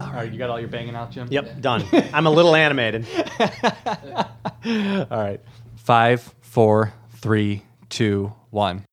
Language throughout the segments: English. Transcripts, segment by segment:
All right, you got all your banging out, Jim? Yep, done. I'm a little animated. All right. Five, four, three, two, one.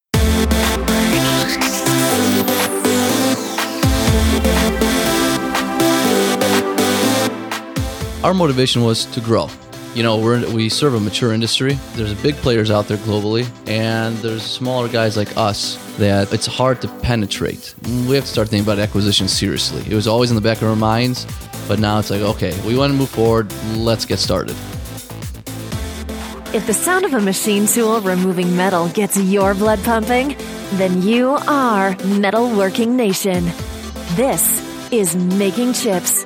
Our motivation was to grow. You know, we're, we serve a mature industry. There's big players out there globally, and there's smaller guys like us that it's hard to penetrate. We have to start thinking about acquisition seriously. It was always in the back of our minds, but now it's like, okay, we want to move forward. Let's get started. If the sound of a machine tool removing metal gets your blood pumping, then you are Metalworking Nation. This is Making Chips,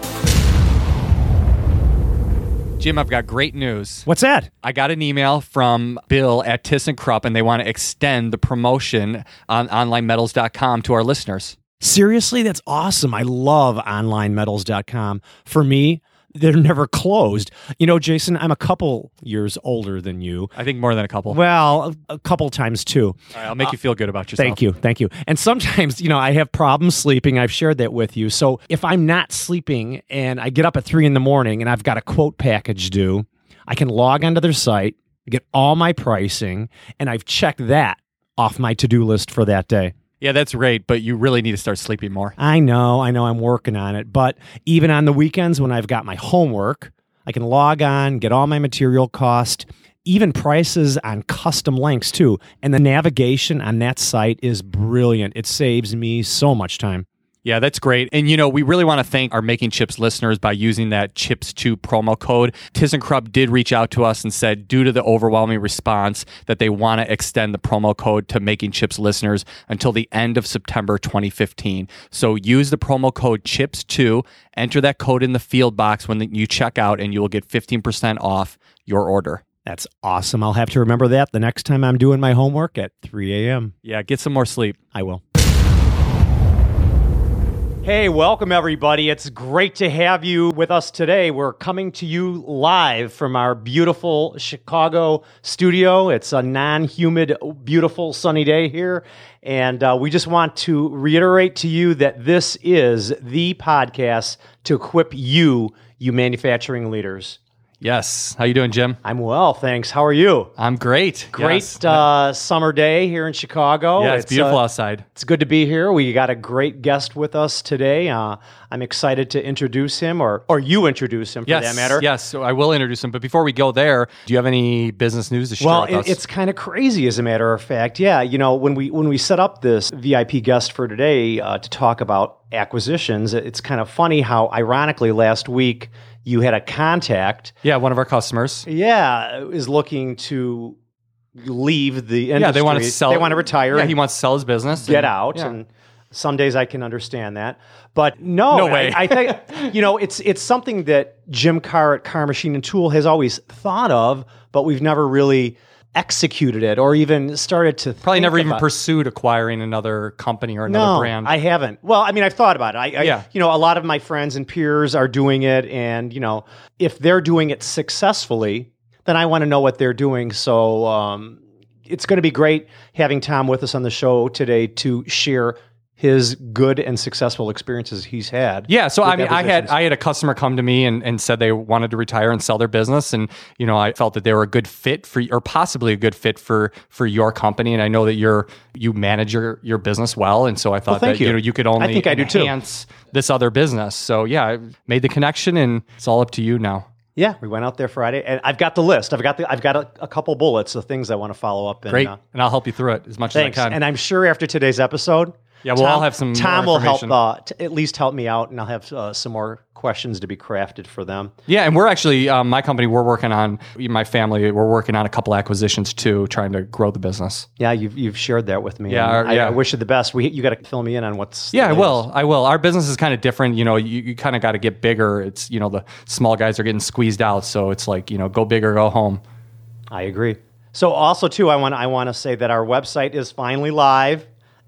Jim, I've got great news. What's that? I got an email from Bill at ThyssenKrupp, and they want to extend the promotion on onlinemetals.com to our listeners. Seriously, that's awesome. I love onlinemetals.com. For me, they're never closed. You know, Jason, I'm a couple years older than you. I think more than a couple. Well, a, a couple times too. All right, I'll make you feel good about yourself. Thank you. Thank you. And sometimes, you know, I have problems sleeping. I've shared that with you. So if I'm not sleeping and I get up at three in the morning and I've got a quote package due, I can log onto their site, get all my pricing, and I've checked that off my to do list for that day. Yeah, that's great, but you really need to start sleeping more. I know, I know I'm working on it. But even on the weekends when I've got my homework, I can log on, get all my material cost, even prices on custom links too. And the navigation on that site is brilliant. It saves me so much time. Yeah, that's great. And you know, we really want to thank our Making Chips listeners by using that Chips2 promo code. ThyssenKrupp did reach out to us and said, due to the overwhelming response, that they want to extend the promo code to Making Chips listeners until the end of September 2015. So use the promo code CHIPS2, enter that code in the field box when you check out, and you will get 15% off your order. That's awesome. I'll have to remember that the next time I'm doing my homework at 3 a.m. Yeah, get some more sleep. I will. Hey, welcome everybody. It's great to have you with us today. We're coming to you live from our beautiful Chicago studio. It's a non humid, beautiful, sunny day here. And uh, we just want to reiterate to you that this is the podcast to equip you, you manufacturing leaders. Yes. How you doing, Jim? I'm well, thanks. How are you? I'm great. Great Yes. uh, summer day here in Chicago. yeah, it's, beautiful uh, outside. it's good to be here. We got a great guest with us today. Uh, I'm excited to introduce him, or or you introduce him for Yes, that matter. yes. So I will introduce him. But before we go there, do you have any business news to share Well, with it, it's kind of crazy, as a matter of fact. Yeah, you know, when we when we set up this VIP guest for today uh, to talk about acquisitions, it's kind of funny how, ironically, last week you had a contact. yeah, one of our customers. Yeah, is looking to leave the industry. Yeah, they want to sell. They want to retire. Yeah, he wants to sell his business. get and- out yeah. and some days I can understand that. But no, No I- way. I, think you know it's it's something that Jim Carr at Carr Machine and Tool has always thought of, but we've never really executed it or even started to Probably never even pursued acquiring another company or another no, brand. I haven't. Well, I mean, I've thought about it. I, I, Yeah. you know, a lot of my friends and peers are doing it, and you know, if they're doing it successfully, then I want to know what they're doing. So um, it's going to be great having Tom with us on the show today to share his good and successful experiences he's had. yeah, so I mean, I had. I had a customer come to me and, and said they wanted to retire and sell their business, and you know I felt that they were a good fit for, or possibly a good fit for for your company, and I know that you're you manage your your business well, and so I thought thank that you. you. know you could only I think I do too. this other business. So yeah, I made the connection, and it's all up to you now. Yeah, we went out there Friday, and I've got the list. I've got the I've got a, a couple bullets of things I want to follow up. And, Great, uh, and I'll help you through it as much Thanks. as I can. And I'm sure after today's episode, Yeah, we'll all have some Tom will help uh, t- at least help me out, and I'll have uh, some more questions to be crafted for them. Yeah, and we're actually um, my company. We're working on my family. We're working on a couple acquisitions too, trying to grow the business. Yeah, you've you've shared that with me. Yeah, our- I, yeah. I wish you the best. We you got to fill me in on what's. Yeah, I will. I will. Our business is kind of different. You know, you, you kind of got to get bigger. It's you know the small guys are getting squeezed out, so it's like you know go big or go home. I agree. So also too, I want I want to say that our website is finally live.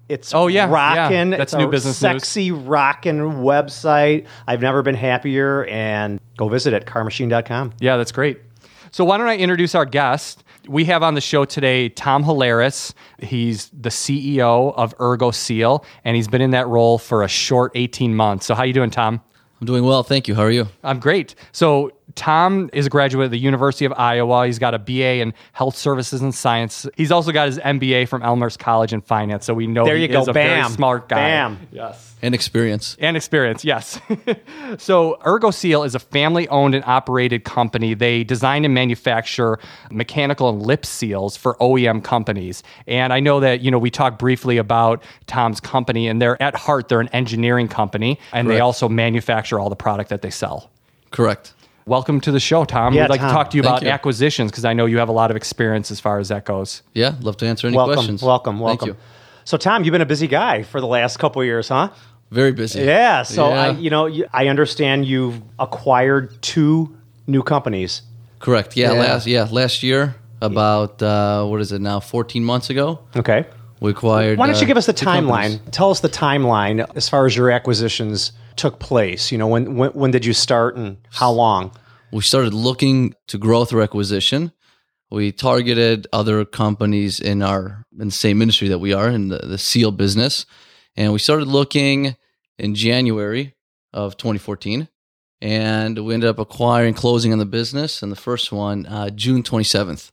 It's Oh, yeah, yeah. rocking. That's it's new a business news. sexy rocking website. I've never been happier. And go visit it carrmachine.com. Yeah, that's great. So why don't I introduce our guest? We have on the show today Tom Hilaris. He's the CEO of Ergo Seal, and he's been in that role for a short 18 months. So how you doing, Tom? I'm doing well, thank you. How are you? I'm great. So Tom is a graduate of the University of Iowa. He's got a BA in Health Services and Science. He's also got his MBA from Elmhurst College in Finance. So we know There he you go. is a very Bam. smart guy. Bam. Yes. And experience. And experience, yes. so, Ergo Seal is a family owned and operated company. They design and manufacture mechanical and lip seals for OEM companies. And I know that, you know, we talked briefly about Tom's company, and they're at heart, they're an engineering company, and they also manufacture all the product that they sell. Correct. Welcome to the show, Tom. Yeah, We'd like Tom. to talk to you Thank about you. acquisitions because I know you have a lot of experience as far as that goes. Yeah, love to answer any welcome, questions. welcome, Thank welcome. you. So Tom, you've been a busy guy for the last couple of years, huh? Very busy. Yeah. So I, you know, I understand you've acquired two new companies. Correct. Yeah, Yeah. last yeah last year about uh, what is it now? 14 months ago, Okay. we acquired. Why don't you uh, give us the timeline? Tell us the timeline as far as your acquisitions took place. You know, when when, when did you start and how long? we started looking to growth through acquisition. We targeted other companies in our in the same industry that we are in the, the seal business, and we started looking in January of 2014, and we ended up acquiring closing on the business, and the first one uh, June 27th.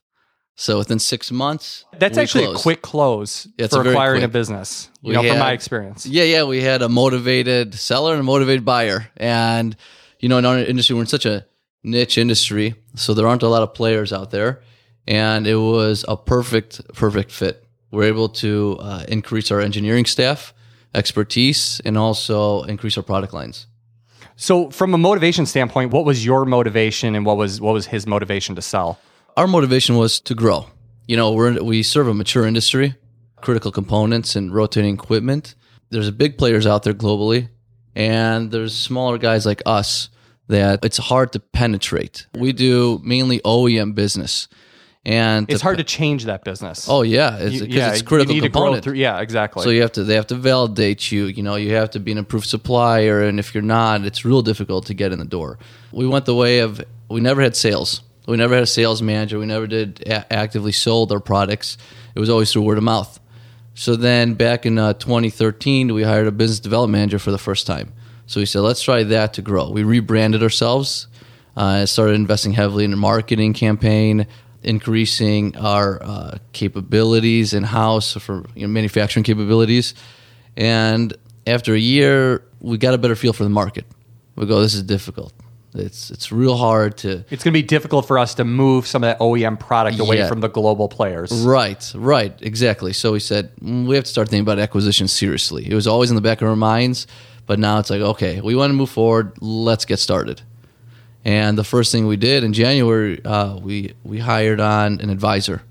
So within six months, That's actually closed. a quick close Yeah, for a acquiring a business, you We know, from my experience. Yeah, yeah, we had a motivated seller and a motivated buyer, and you know, in our industry, we're in such a niche industry, so there aren't a lot of players out there, and it was a perfect, perfect fit. We're able to uh, increase our engineering staff expertise and also increase our product lines. So, from a motivation standpoint, what was your motivation, and what was what was his motivation to sell? Our motivation was to grow. You know, we're we serve a mature industry, critical components and rotating equipment. There's big players out there globally, and there's smaller guys like us that it's hard to penetrate. We do mainly OEM business, and It's to- hard to change that business. Oh yeah, it's You- because yeah, it's critical you need component. through. Yeah, exactly. So you have to they have to validate you. You know, you have to be an approved supplier, and if you're not, it's real difficult to get in the door. We went the way of we never had sales. We never had a sales manager. We never did a- actively sold our products. It was always through word of mouth. So then back in uh, 2013, we hired a business development manager for the first time. So we said, let's try that to grow. We rebranded ourselves, uh, started investing heavily in a marketing campaign, increasing our uh, capabilities in house for you know, manufacturing capabilities. And after a year, we got a better feel for the market. We go, this is difficult. It's it's real hard to it's going to be difficult for us to move some of that OEM product away Yeah. from the global players. Right, right, exactly. So we said "Mm, we have to start thinking about acquisition seriously. It was always in the back of our minds, but now it's like, okay, we want to move forward. Let's get started. And the first thing we did in January, uh, we we hired on an advisor,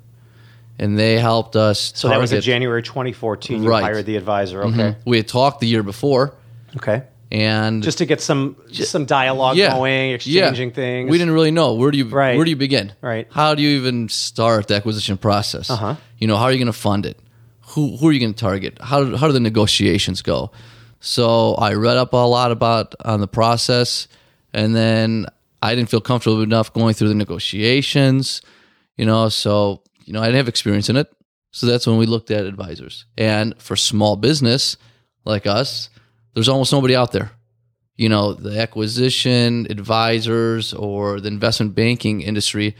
and they helped us. So that was in January 2014. You Right. hired the advisor. Okay. We had talked the year before, Okay. and Just to get some just some dialogue going, exchanging things. We didn't really know where do you Right. where do you begin? Right. How do you even start the acquisition process? Uh-huh. You know, how are you going to fund it? Who who are you going to target? How do, how do the negotiations go? So I read up a lot about on the process, and then I didn't feel comfortable enough going through the negotiations. You know, so you know I didn't have experience in it. So that's when we looked at advisors. And for small business like us, there's almost nobody out there you know the acquisition advisors or the investment banking industry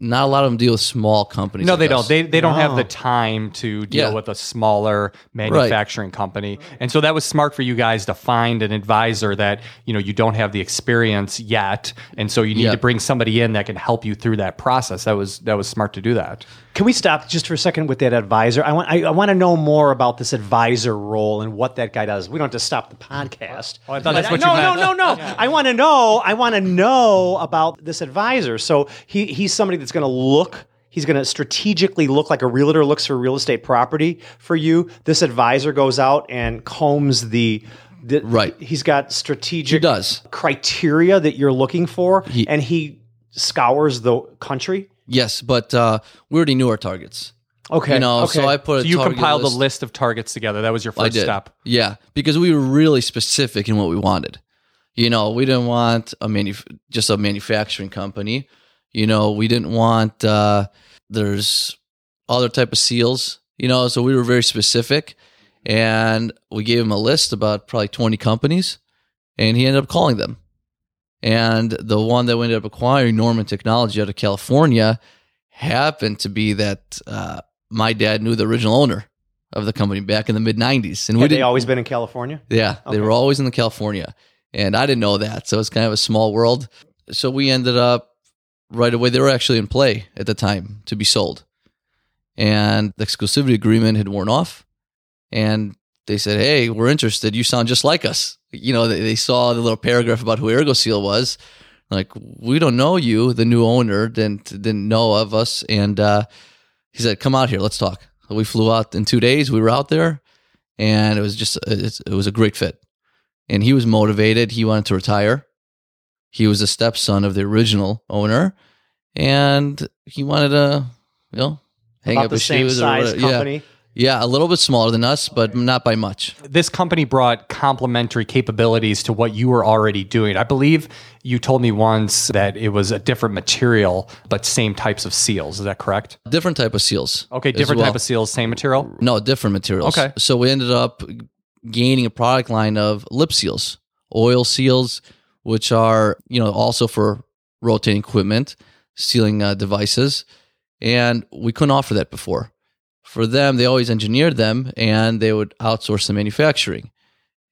not a lot of them deal with small companies. No, like they don't. us. They they don't have the time to deal Yeah. with a smaller manufacturing company. And so that was smart for you guys to find an advisor that, you know, you don't have the experience yet. And so you need Yeah. to bring somebody in that can help you through that process. That was that was smart to do that. Can we stop just for a second with that advisor? I want I, I want to know more about this advisor role and what that guy does. We don't have to stop the podcast. Oh, I thought that's what no, you no, meant. no, no, I want to know. I want to know about this advisor. So he he's somebody that's going to look. He's going to strategically look like a realtor looks for real estate property for you. This advisor goes out and combs the. the Right. He's got strategic He does. criteria that you're looking for, He- and he scours the country. Yes, but uh, we already knew our targets. Okay. You know, okay. so I put a So you compiled list. a list of targets together. That was your I first did. step. Yeah, because we were really specific in what we wanted. You know, we didn't want a manuf- just a manufacturing company. You know, we didn't want uh, there's other type of seals. You know, so we were very specific, and we gave him a list about probably twenty companies, and he ended up calling them. And the one that we ended up acquiring, Norman Technology out of California, happened to be that uh, my dad knew the original owner of the company back in the mid '90s, and we they always been in California? yeah, they were always in the California, and I didn't know that, so it's kind of a small world. So we ended up right away. They were actually in play at the time to be sold, and the exclusivity agreement had worn off, and they said, "Hey, we're interested. You sound just like us." You know, they, they saw the little paragraph about who ErgoSeal was. Like, we don't know you. The new owner didn't didn't know of us, and uh, he said, "Come out here. Let's talk." So we flew out in two days. We were out there, and it was just it was a great fit. And he was motivated. He wanted to retire. He was a stepson of the original owner, and he wanted to, you know, hang About up the his same shoes. or size whatever. company. Yeah, yeah, a little bit smaller than us, but not by much. This company brought complementary capabilities to what you were already doing. I believe you told me once that it was a different material, but same types of seals. Is that correct? Different type of seals. Okay, different well. type of seals, same material. No, different materials. Okay. So we ended up gaining a product line of lip seals, oil seals, which are, you know, also for rotating equipment, sealing uh, devices. And we couldn't offer that before. For them, they always engineered them and they would outsource the manufacturing.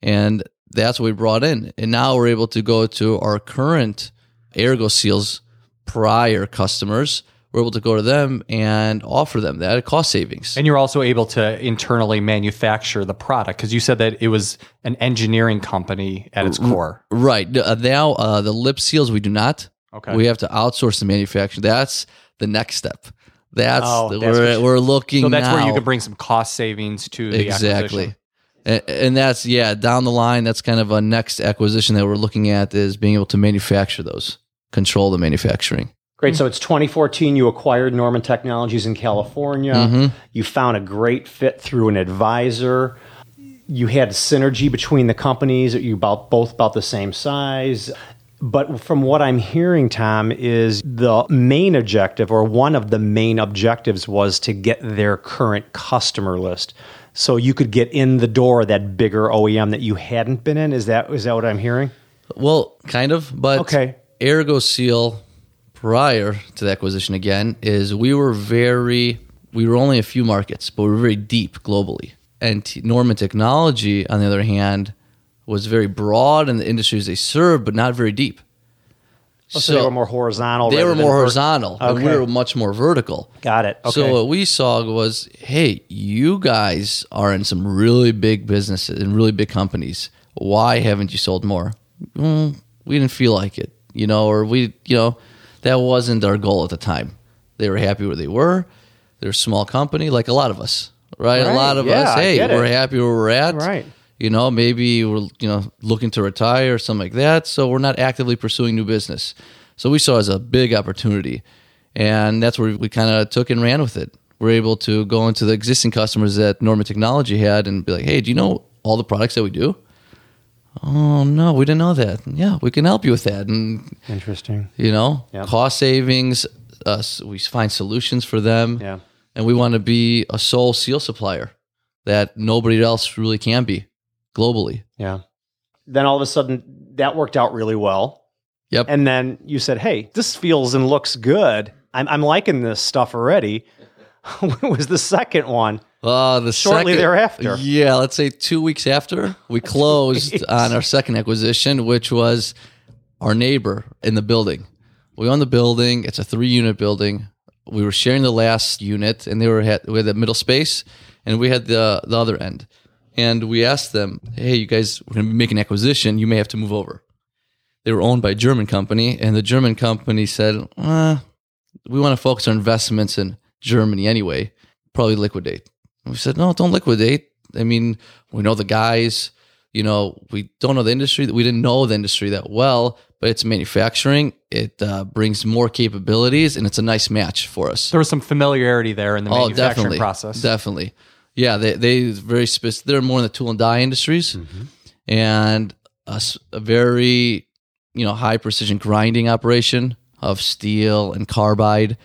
And that's what we brought in. And now we're able to go to our current Ergo Seals prior customers. We're able to go to them and offer them that cost savings. And you're also able to internally manufacture the product because you said that it was an engineering company at its core. Right. Uh, now, uh, the lip seals, we do not. Okay. We have to outsource the manufacturing. That's the next step. That's, Oh, that's we're, we're looking so that's where you can bring some cost savings to the exactly. And, and that's yeah down the line. That's kind of a next acquisition that we're looking at is being able to manufacture those, control the manufacturing. Great. So it's 2014. You acquired Norman Technologies in California. Mm-hmm. You found a great fit through an advisor. You had synergy between the companies. You about both about the same size. But from what I'm hearing, Tom, is the main objective, or one of the main objectives, was to get their current customer list, so you could get in the door that bigger OEM that you hadn't been in. Is that is that what I'm hearing? Well, kind of, but Okay. Ergo Seal prior to the acquisition again is we were very we were only a few markets, but we were very deep globally. And T- Norman Technology, on the other hand, was very broad in the industries they served, but not very deep. Oh, so, they were more horizontal. They were more horizontal, and we were much more vertical. Got it. Okay. So what we saw was, hey, you guys are in some really big businesses and really big companies. Why haven't you sold more? Mm, we didn't feel like it, you know, or we, you know, that wasn't our goal at the time. They were happy where they were. They're a small company, like a lot of us, right? Right, A lot of yeah, us, hey, we're happy where we're at, Right. You know, maybe we're you know looking to retire or something like that. So we're not actively pursuing new business. So we saw it as a big opportunity, and that's where we kind of took and ran with it. We're able to go into the existing customers that Norman Technology had and be like, "Hey, do you know all the products that we do?" Oh no, we didn't know that. Yeah, we can help you with that, and Interesting. you know, Yep. cost savings. Uh, s- we find solutions for them, Yeah. and we want to be a sole seal supplier that nobody else really can be globally. Yeah. Then all of a sudden, that worked out really well. Yep. And then you said, hey, this feels and looks good. I'm, I'm liking this stuff already. what was the second one? Uh, the Shortly second- thereafter. Yeah, let's say two weeks after we closed on our second acquisition, which was our neighbor in the building. We own the building. It's a three-unit building. We were sharing the last unit, and they were had, we had the middle space, and we had the the other end. And we asked them, "Hey, you guys, we're going to be making an acquisition. You may have to move over." They were owned by a German company, and the German company said, uh, "We want to focus our investments in Germany anyway. Probably liquidate." And we said, "No, don't liquidate. I mean, we know the guys. You know, we don't know the industry. We didn't know the industry that well, but it's manufacturing. It uh, brings more capabilities, and it's a nice match for us. There was some familiarity there in the Oh, manufacturing process. definitely. Yeah, they they very specific. They're more in the tool and die industries, and a very you know high precision grinding operation of steel and carbide,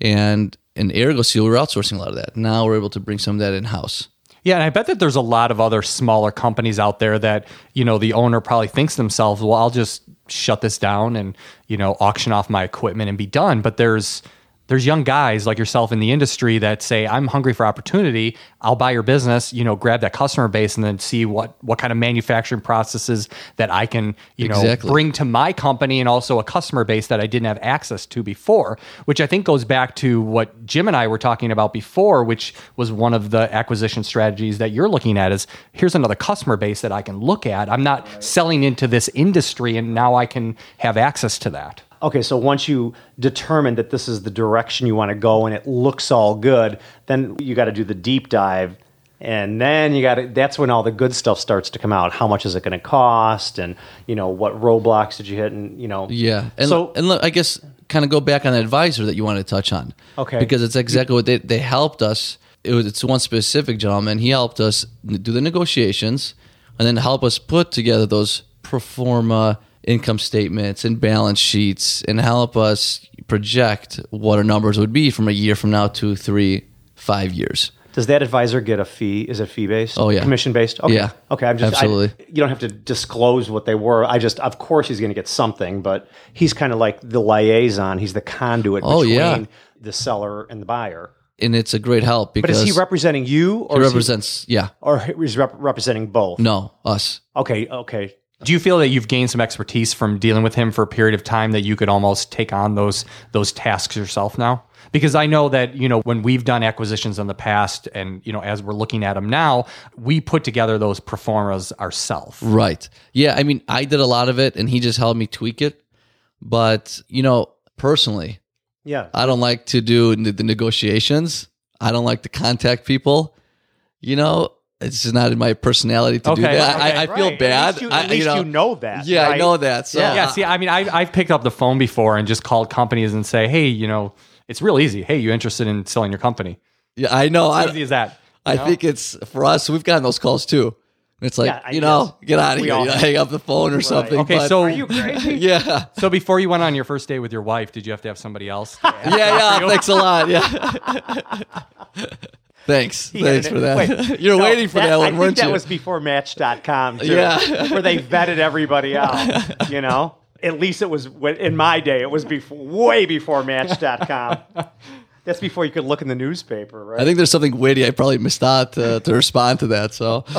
and in Ergo Seal, we we're outsourcing a lot of that. Now we're able to bring some of that in house. Yeah, and I bet that there's a lot of other smaller companies out there that, you know, the owner probably thinks themselves, well, I'll just shut this down and, you know, auction off my equipment and be done. But there's there's young guys like yourself in the industry that say, I'm hungry for opportunity. I'll buy your business, you know, grab that customer base and then see what what kind of manufacturing processes that I can, you know, bring to my company and also a customer base that I didn't have access to before, which I think goes back to what Jim and I were talking about before, which was one of the acquisition strategies that you're looking at is here's another customer base that I can look at. I'm not selling into this industry and now I can have access to that. Okay, so once you determine that this is the direction you want to go and it looks all good, then you got to do the deep dive. And then you got to, that's when all the good stuff starts to come out. How much is it going to cost? And, you know, what roadblocks did you hit? And, you know, Yeah, and So- and look, I guess kind of go back on the advisor that you wanted to touch on. Okay. because it's exactly what they they helped us. It was it's one specific gentleman. He helped us do the negotiations, and then help us put together those pro forma income statements and balance sheets, and help us project what our numbers would be from a year from now to three, five years. Does that advisor get a fee? Is it fee based? Oh, yeah. Commission based? Okay. Yeah, Okay. I'm just I- absolutely. you don't have to disclose what they were. I just, of course, he's going to get something, but he's kind of like the liaison. He's the conduit Oh, between yeah. the seller and the buyer. And it's a great help But is he representing you, or he is he- represents yeah or he's rep- representing both? no us Okay. Okay. Do you feel that you've gained some expertise from dealing with him for a period of time that you could almost take on those those tasks yourself now? Because I know that you know when we've done acquisitions in the past, and you know as we're looking at them now, we put together those pro formas ourselves. Right. Yeah. I mean, I did a lot of it and he just helped me tweak it. But, you know, personally, Yeah. I don't like to do the negotiations. I don't like to contact people. You know, it's just not in my personality to do that. okay, I, I feel bad. At least you, I, at least you know that. Yeah, I know that. So, Yeah. Yeah, see, I mean, I, I've picked up the phone before and just called companies and say, hey, you know, it's real easy. Hey, you interested in selling your company? yeah, I know. How easy I, is that? I know? think it's for us, we've gotten those calls too. It's like, Yeah, you know, guess. get out of We here. You know, hang up the phone or something. Okay, but- so Are you crazy? yeah. so before you went on your first date with your wife, did you have to have somebody else? Yeah, yeah. Thanks a lot. Yeah. Thanks. He Thanks for that. wait, You're no, waiting for that, I one, think weren't that you? was before Match.com, too, Yeah. where they vetted everybody out. You know, at least it was in my day. It was before, way before Match.com. That's before you could look in the newspaper, right? I think there's something witty I probably missed out to, to respond to that. So,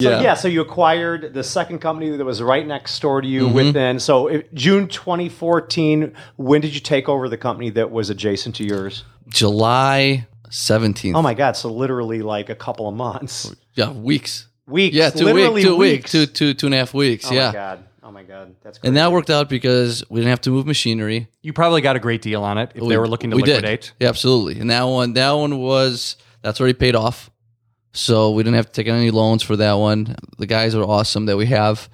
So, yeah. yeah. So you acquired the second company that was right next door to you Mm-hmm. within. So if, June 2014. When did you take over the company that was adjacent to yours? July 17th. Oh my God! So literally like a couple of months, Yeah, weeks. weeks. Yeah, two literally weeks. Two weeks. weeks. Two, two, two and a half weeks. Oh yeah. my God! Oh my God! That's crazy. And that worked out because we didn't have to move machinery. you probably got a great deal on it if they were looking to we liquidate. Did. Yeah, absolutely. And that one, that one was that's already paid off. So we didn't have to take any loans for that one. The guys are awesome that we have.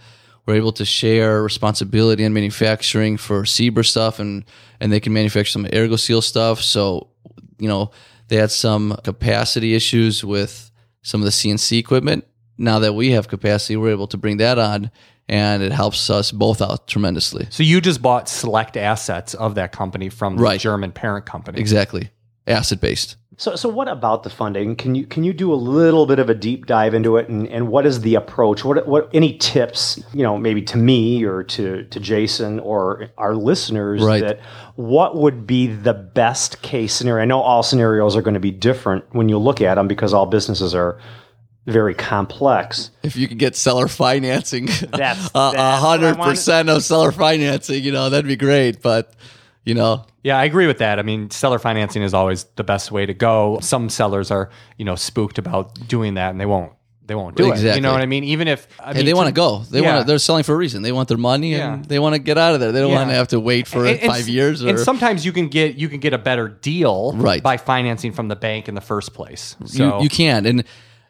We're able to share responsibility in manufacturing for Zebra stuff, and and they can manufacture some Ergo Seal stuff. So you know they had some capacity issues with some of the CNC equipment. Now that we have capacity, we're able to bring that on, and it helps us both out tremendously. So you just bought select assets of that company from the Right. German parent company. Exactly, asset based. So, so what about the funding? Can you can you do a little bit of a deep dive into it, and, and what is the approach? What what any tips? You know, maybe to me or to to Jason or our listeners Right. that what would be the best case scenario? I know all scenarios are going to be different when you look at them because all businesses are very complex. If you could get seller financing, That's- a that's a what I hundred percent of seller financing, you know, that'd be great. But you know, Yeah, I agree with that. I mean, seller financing is always the best way to go. Some sellers are, you know, spooked about doing that and they won't they won't do it. You know what I mean? Even if I hey, mean, they want to go. They yeah. want. They're selling for a reason. They want their money Yeah. and they want to get out of there. They don't Yeah. want to have to wait for And- and five s- years. Or and sometimes you can get you can get a better deal Right. by financing from the bank in the first place. you, So you can. And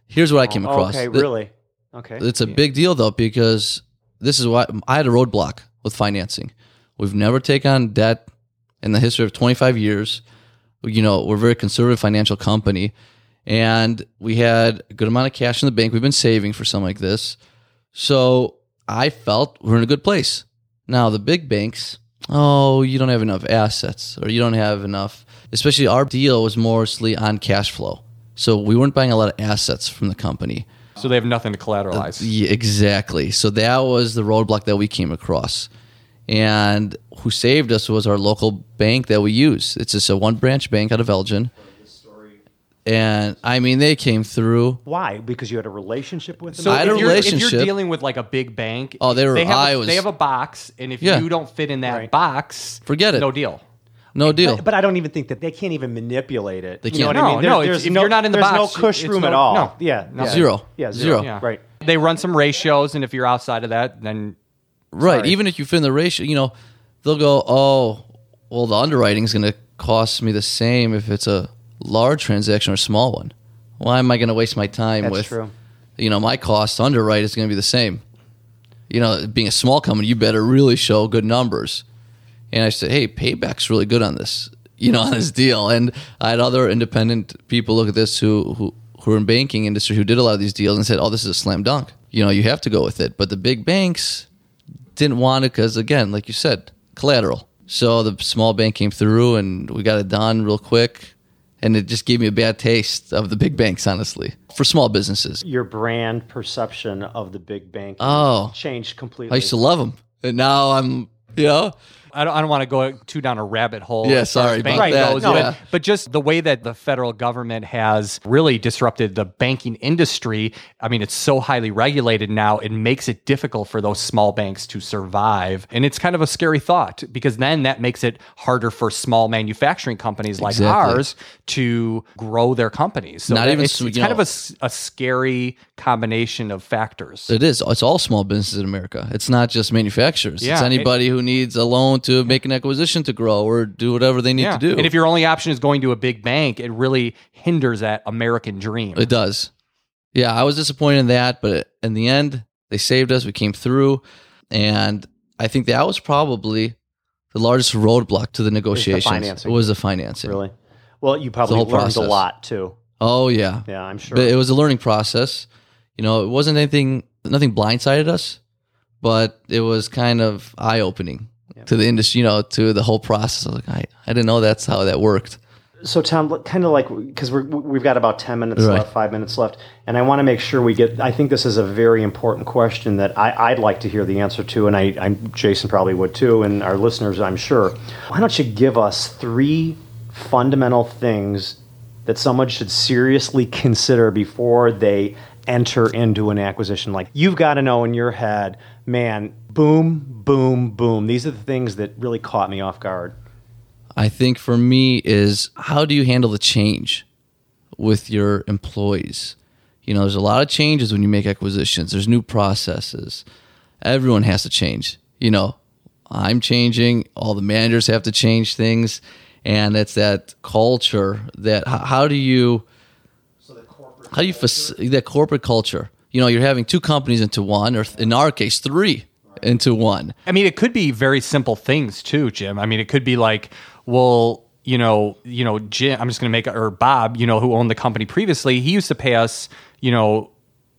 here's what I came across. Okay, really? Okay. It's a big deal though because this is why I had a roadblock with financing. We've never taken on debt in the history of 25 years. You know, we're a very conservative financial company, and we had a good amount of cash in the bank. We've been saving for something like this, so I felt we're in a good place. Now the big banks, oh, you don't have enough assets, or you don't have enough. Especially our deal was mostly on cash flow, so we weren't buying a lot of assets from the company. so they have nothing to collateralize. Uh, yeah, exactly. So that was the roadblock that we came across. And who saved us was our local bank that we use. It's just a one branch bank out of Elgin. And I mean, they came through. Why? Because you had a relationship with them. So I had if a you're, if relationship. you're dealing with like a big bank, Oh, they were- have, I a, was- they have a box, and if Yeah. you don't fit in that Right. box, Forget it. No deal. No deal. But, but I don't even think that they can't even manipulate it. They You know can't. what I No, mean? no, There- it's- there's if no, you're not in the box there's box, no cush it's room no- at all. no. Yeah, No. yeah. Zero. Yeah, zero. Zero. Yeah. Right. They run some ratios, and if you're outside of that, then right. sorry. Even if you fit in the ratio, you know, they'll go, oh, well, the underwriting is going to cost me the same if it's a large transaction or a small one. Why am I going to waste my time That's with, true. you know, my cost underwrite is going to be the same. You know, being a small company, you better really show good numbers. And I said, hey, payback's really good on this, you know, on this deal. And I had other independent people look at this who, who, who are in banking industry who did a lot of these deals and said, oh, this is a slam dunk. You know, you have to go with it. But the big banks didn't want it because, again, like you said, collateral. So the small bank came through and we got it done real quick. And it just gave me a bad taste of the big banks, honestly, for small businesses. Your brand perception of the big bank Oh. changed completely. I used to love them. And now I'm, you know, I don't, I don't want to go too down a rabbit hole. Yeah, as far as sorry about that. goes, No. but, Yeah. but just the way that the federal government has really disrupted the banking industry. I mean, it's so highly regulated now, it makes it difficult for those small banks to survive. And it's kind of a scary thought because then that makes it harder for small manufacturing companies like Exactly. ours to grow their companies. So Not even it's, it's kind know- of a scary combination of factors. it is. It's all small businesses in America. It's not just manufacturers. Yeah, it's it- anybody who needs a loan to make an acquisition to grow or do whatever they need Yeah. to do. And if your only option is going to a big bank, it really hinders that American dream. It does. Yeah, I was disappointed in that, but in the end, they saved us. We came through, and I think that was probably the largest roadblock to the negotiations. financing. was the financing. really. Well, you probably learned process. a lot too. Oh yeah, Yeah, I'm sure. but it was a learning process. You know, it wasn't anything. Nothing blindsided us, but it was kind of eye opening to the industry. You know, to the whole process. I was like, I, I didn't know that's how that worked. So, Tom, kind of like because we're we've got about ten minutes Right. left, five minutes left, and I want to make sure we get. I think this is a very important question that I, I'd like to hear the answer to, and I, I'm Jason probably would too, and our listeners, I'm sure. Why don't you give us three fundamental things that someone should seriously consider before they enter into an acquisition? Like you've got to know in your head, man, boom, boom, boom. These are the things that really caught me off guard. I think for me is how do you handle the change with your employees? You know, there's a lot of changes when you make acquisitions. There's new processes. Everyone has to change. You know, I'm changing. All the managers have to change things, and it's that culture. That h- how do you how do you fac- that corporate culture? You know, you're having two companies into one, or th- in our case, three into one. I mean, it could be very simple things too, Jim. I mean, it could be like, well, you know, you know, Jim. I'm just going to make or Bob, you know, who owned the company previously. He used to pay us, you know,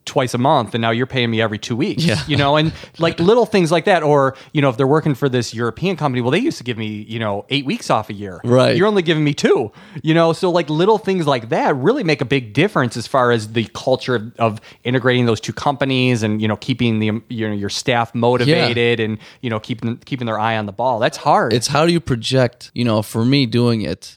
twice a month and now you're paying me every two weeks. Yeah. You know, and like little things like that. Or, you know, if they're working for this European company, well, they used to give me, you know, eight weeks off a year. Right. You're only giving me two. You know, so like little things like that really make a big difference as far as the culture of, of integrating those two companies and, you know, keeping the you know your staff motivated and, you know, keeping keeping their eye on the ball. That's hard. it's how do you project you know for me doing it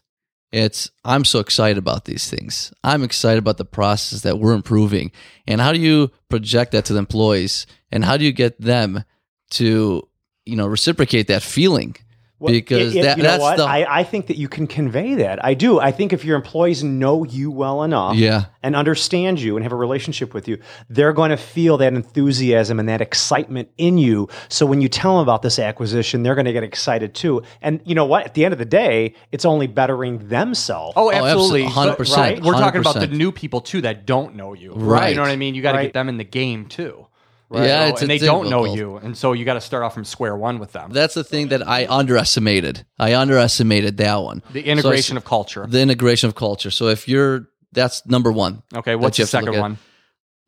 it's i'm so excited about these things. I'm excited about the process that we're improving. And how do you project that to the employees? And how do you get them to you know reciprocate that feeling Well, because it- it- that, you know that's what? the I, I think that you can convey that. I do. I think if your employees know you well enough Yeah. and understand you and have a relationship with you, they're going to feel that enthusiasm and that excitement in you. So when you tell them about this acquisition, they're going to get excited too. And you know what? At the end of the day, it's only bettering themselves. Oh, oh absolutely. absolutely. 100%, Right? We're talking about the new people too that don't know you. Right. You know what I mean? You got to Right. get them in the game too. Yeah So- it's and they it's don't know you, and so you got to start off from square one with them. that's the thing that i underestimated i underestimated that one The integration s- of culture. the integration of culture so if you're that's number one Okay, that what's you the have second one?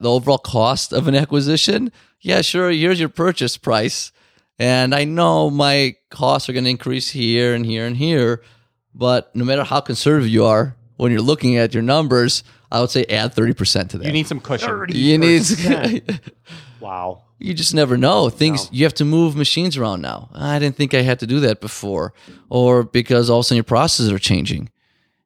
the overall cost of an acquisition, yeah, sure, here's your purchase price. And I know my costs are going to increase here and here and here, but no matter how conservative you are when you're looking at your numbers, I would say add 30% to that. You need some cushion. you need wow. you just never know. Things you have to move machines around now. I didn't think I had to do that before. Or because all of a sudden your processes are changing.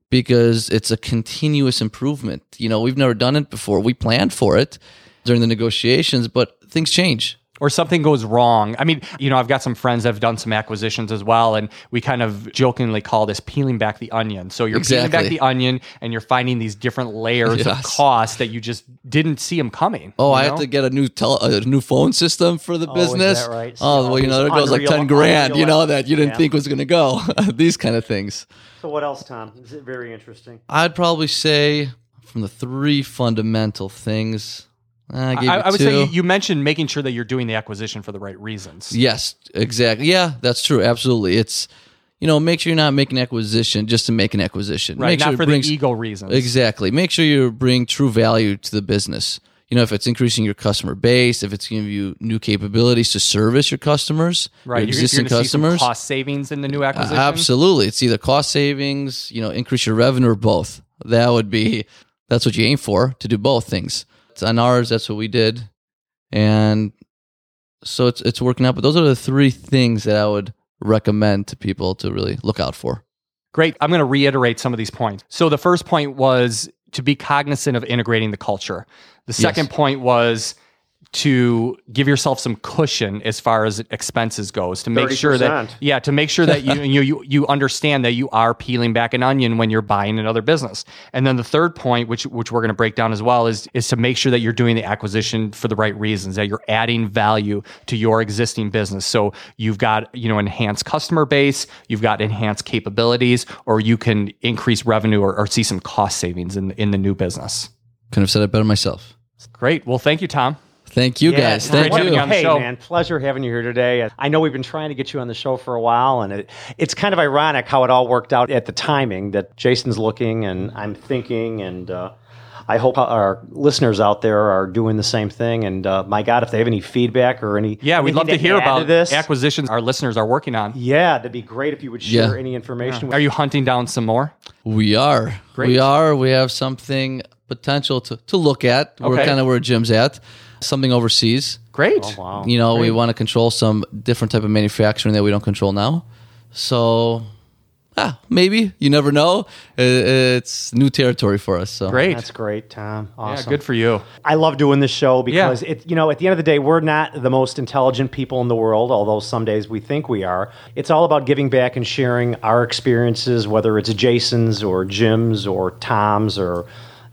Because it's a continuous improvement. You know, we've never done it before. We planned for it during the negotiations, but things change. Or something goes wrong. I mean, you know, I've got some friends that have done some acquisitions as well, and we kind of jokingly call this peeling back the onion. So you're peeling back the onion, and you're finding these different layers of cost that you just didn't see them coming. Oh, I know? have to get a new tele- a new phone system for the Oh, is business. that right? Oh, well, you know, there all goes like ten grand. You know that you didn't Yeah. think was going to go. These kind of things. So what else, Tom? Is it very interesting? I'd probably say from the three fundamental things. I, I, I would two. say you, you mentioned making sure that you're doing the acquisition for the right reasons. Yes, exactly. Yeah, that's true. Absolutely. It's you know, make sure you're not making acquisition just to make an acquisition. Right, make sure not it for brings, the ego reasons. Exactly. Make sure you bring true value to the business. You know, if it's increasing your customer base, if it's giving you new capabilities to service your customers, Right, your you're, existing you're some customers. cost savings in the new acquisition. Absolutely. It's either cost savings, you know, increase your revenue or both. That would be that's what you aim for to do both things. On ours, that's what we did. And so it's it's working out. But those are the three things that I would recommend to people to really look out for. Great. I'm going to reiterate some of these points. So the first point was to be cognizant of integrating the culture. The second point was to give yourself some cushion as far as expenses goes to make sure that yeah to make sure that you, you you you understand that you are peeling back an onion when you're buying another business. And then the third point which which we're going to break down as well is is to make sure that you're doing the acquisition for the right reasons that you're adding value to your existing business. So you've got you know enhanced customer base you've got enhanced capabilities or you can increase revenue or, or see some cost savings in in the new business. Couldn't have said it better myself. great. Well thank you tom Thank you Yeah, guys. Tom, Thank you. you on the hey, show. man, pleasure having you here today. I know we've been trying to get you on the show for a while, and it, it's kind of ironic how it all worked out at the timing that Jason's looking and I'm thinking, and uh, I hope our listeners out there are doing the same thing. And uh, my God, if they have any feedback or any yeah we'd love to anything hear add about this. acquisitions our listeners are working on yeah, that'd be great if you would share Yeah. any information. are you hunting down some more We are. Great. We are. We have something potential to, to look at. We're kind of where Jim's at. Something overseas. great Oh, wow. You know, we want to control some different type of manufacturing that we don't control now. So, ah, maybe you never know. It's new territory for us. So great That's great, Tom. yeah Awesome. good for you I love doing this show because Yeah. it, you know, at the end of the day, we're not the most intelligent people in the world, although some days we think we are. It's all about giving back and sharing our experiences, whether it's Jason's or Jim's or Tom's or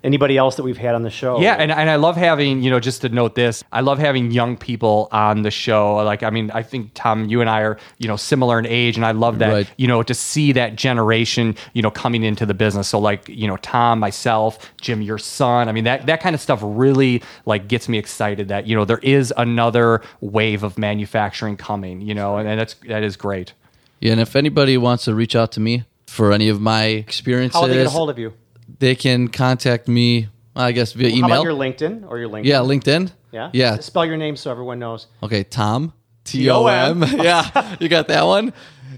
anybody else that we've had on the show. Yeah, and, and I love having, you know, just to note this, I love having young people on the show. Like, I mean, I think, Tom, you and I are, you know, similar in age, and I love that, Right. you know, to see that generation, you know, coming into the business. So, like, you know, Tom, myself, Jim, your son, I mean, that, that kind of stuff really, like, gets me excited that, you know, there is another wave of manufacturing coming, you know, and, and that's, that is great. yeah. And if anybody wants to reach out to me for any of my experiences, How do they get a hold of you? They can contact me I guess via How about email. your LinkedIn or your LinkedIn? yeah, LinkedIn. Yeah. Yeah. Spell your name so everyone knows. Okay, Tom. T O M. yeah, you got that one.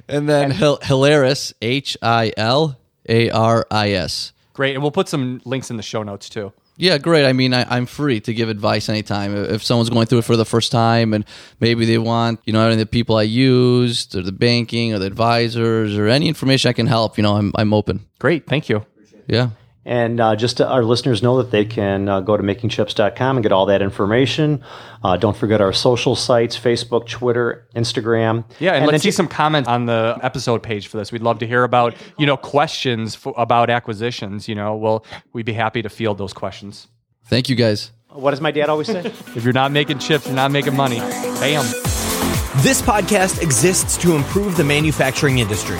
And then Hil- Hilaris. H I L A R I S. Great. And we'll put some links in the show notes too. Yeah, great. I mean, I, I'm free to give advice anytime. If someone's going through it for the first time and maybe they want, you know, any of the people I used or the banking or the advisors or any information I can help, you know, I'm, I'm open. Great. Thank you. Yeah. And uh, just to our listeners know that they can uh, go to makingchips.com and get all that information. Uh, don't forget our social sites Facebook, Twitter, Instagram. Yeah, and, then let's see just- some comments on the episode page for this. We'd love to hear about, you know, questions f about acquisitions. You know, well, we'd be happy to field those questions. Thank you guys. What does my dad always say? If you're not making chips, you're not making money. Bam. This podcast exists to improve the manufacturing industry.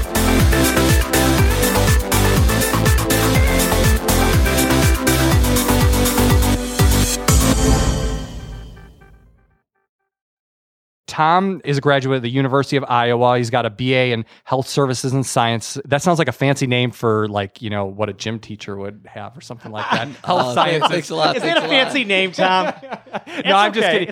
Tom is a graduate of the University of Iowa. He's got a BA in health services and science. That sounds like a fancy name for like, you know, what a gym teacher would have or something like that. Health Oh, sciences. Thanks a lot. Is that a fancy name, Tom? no, I'm just okay. kidding.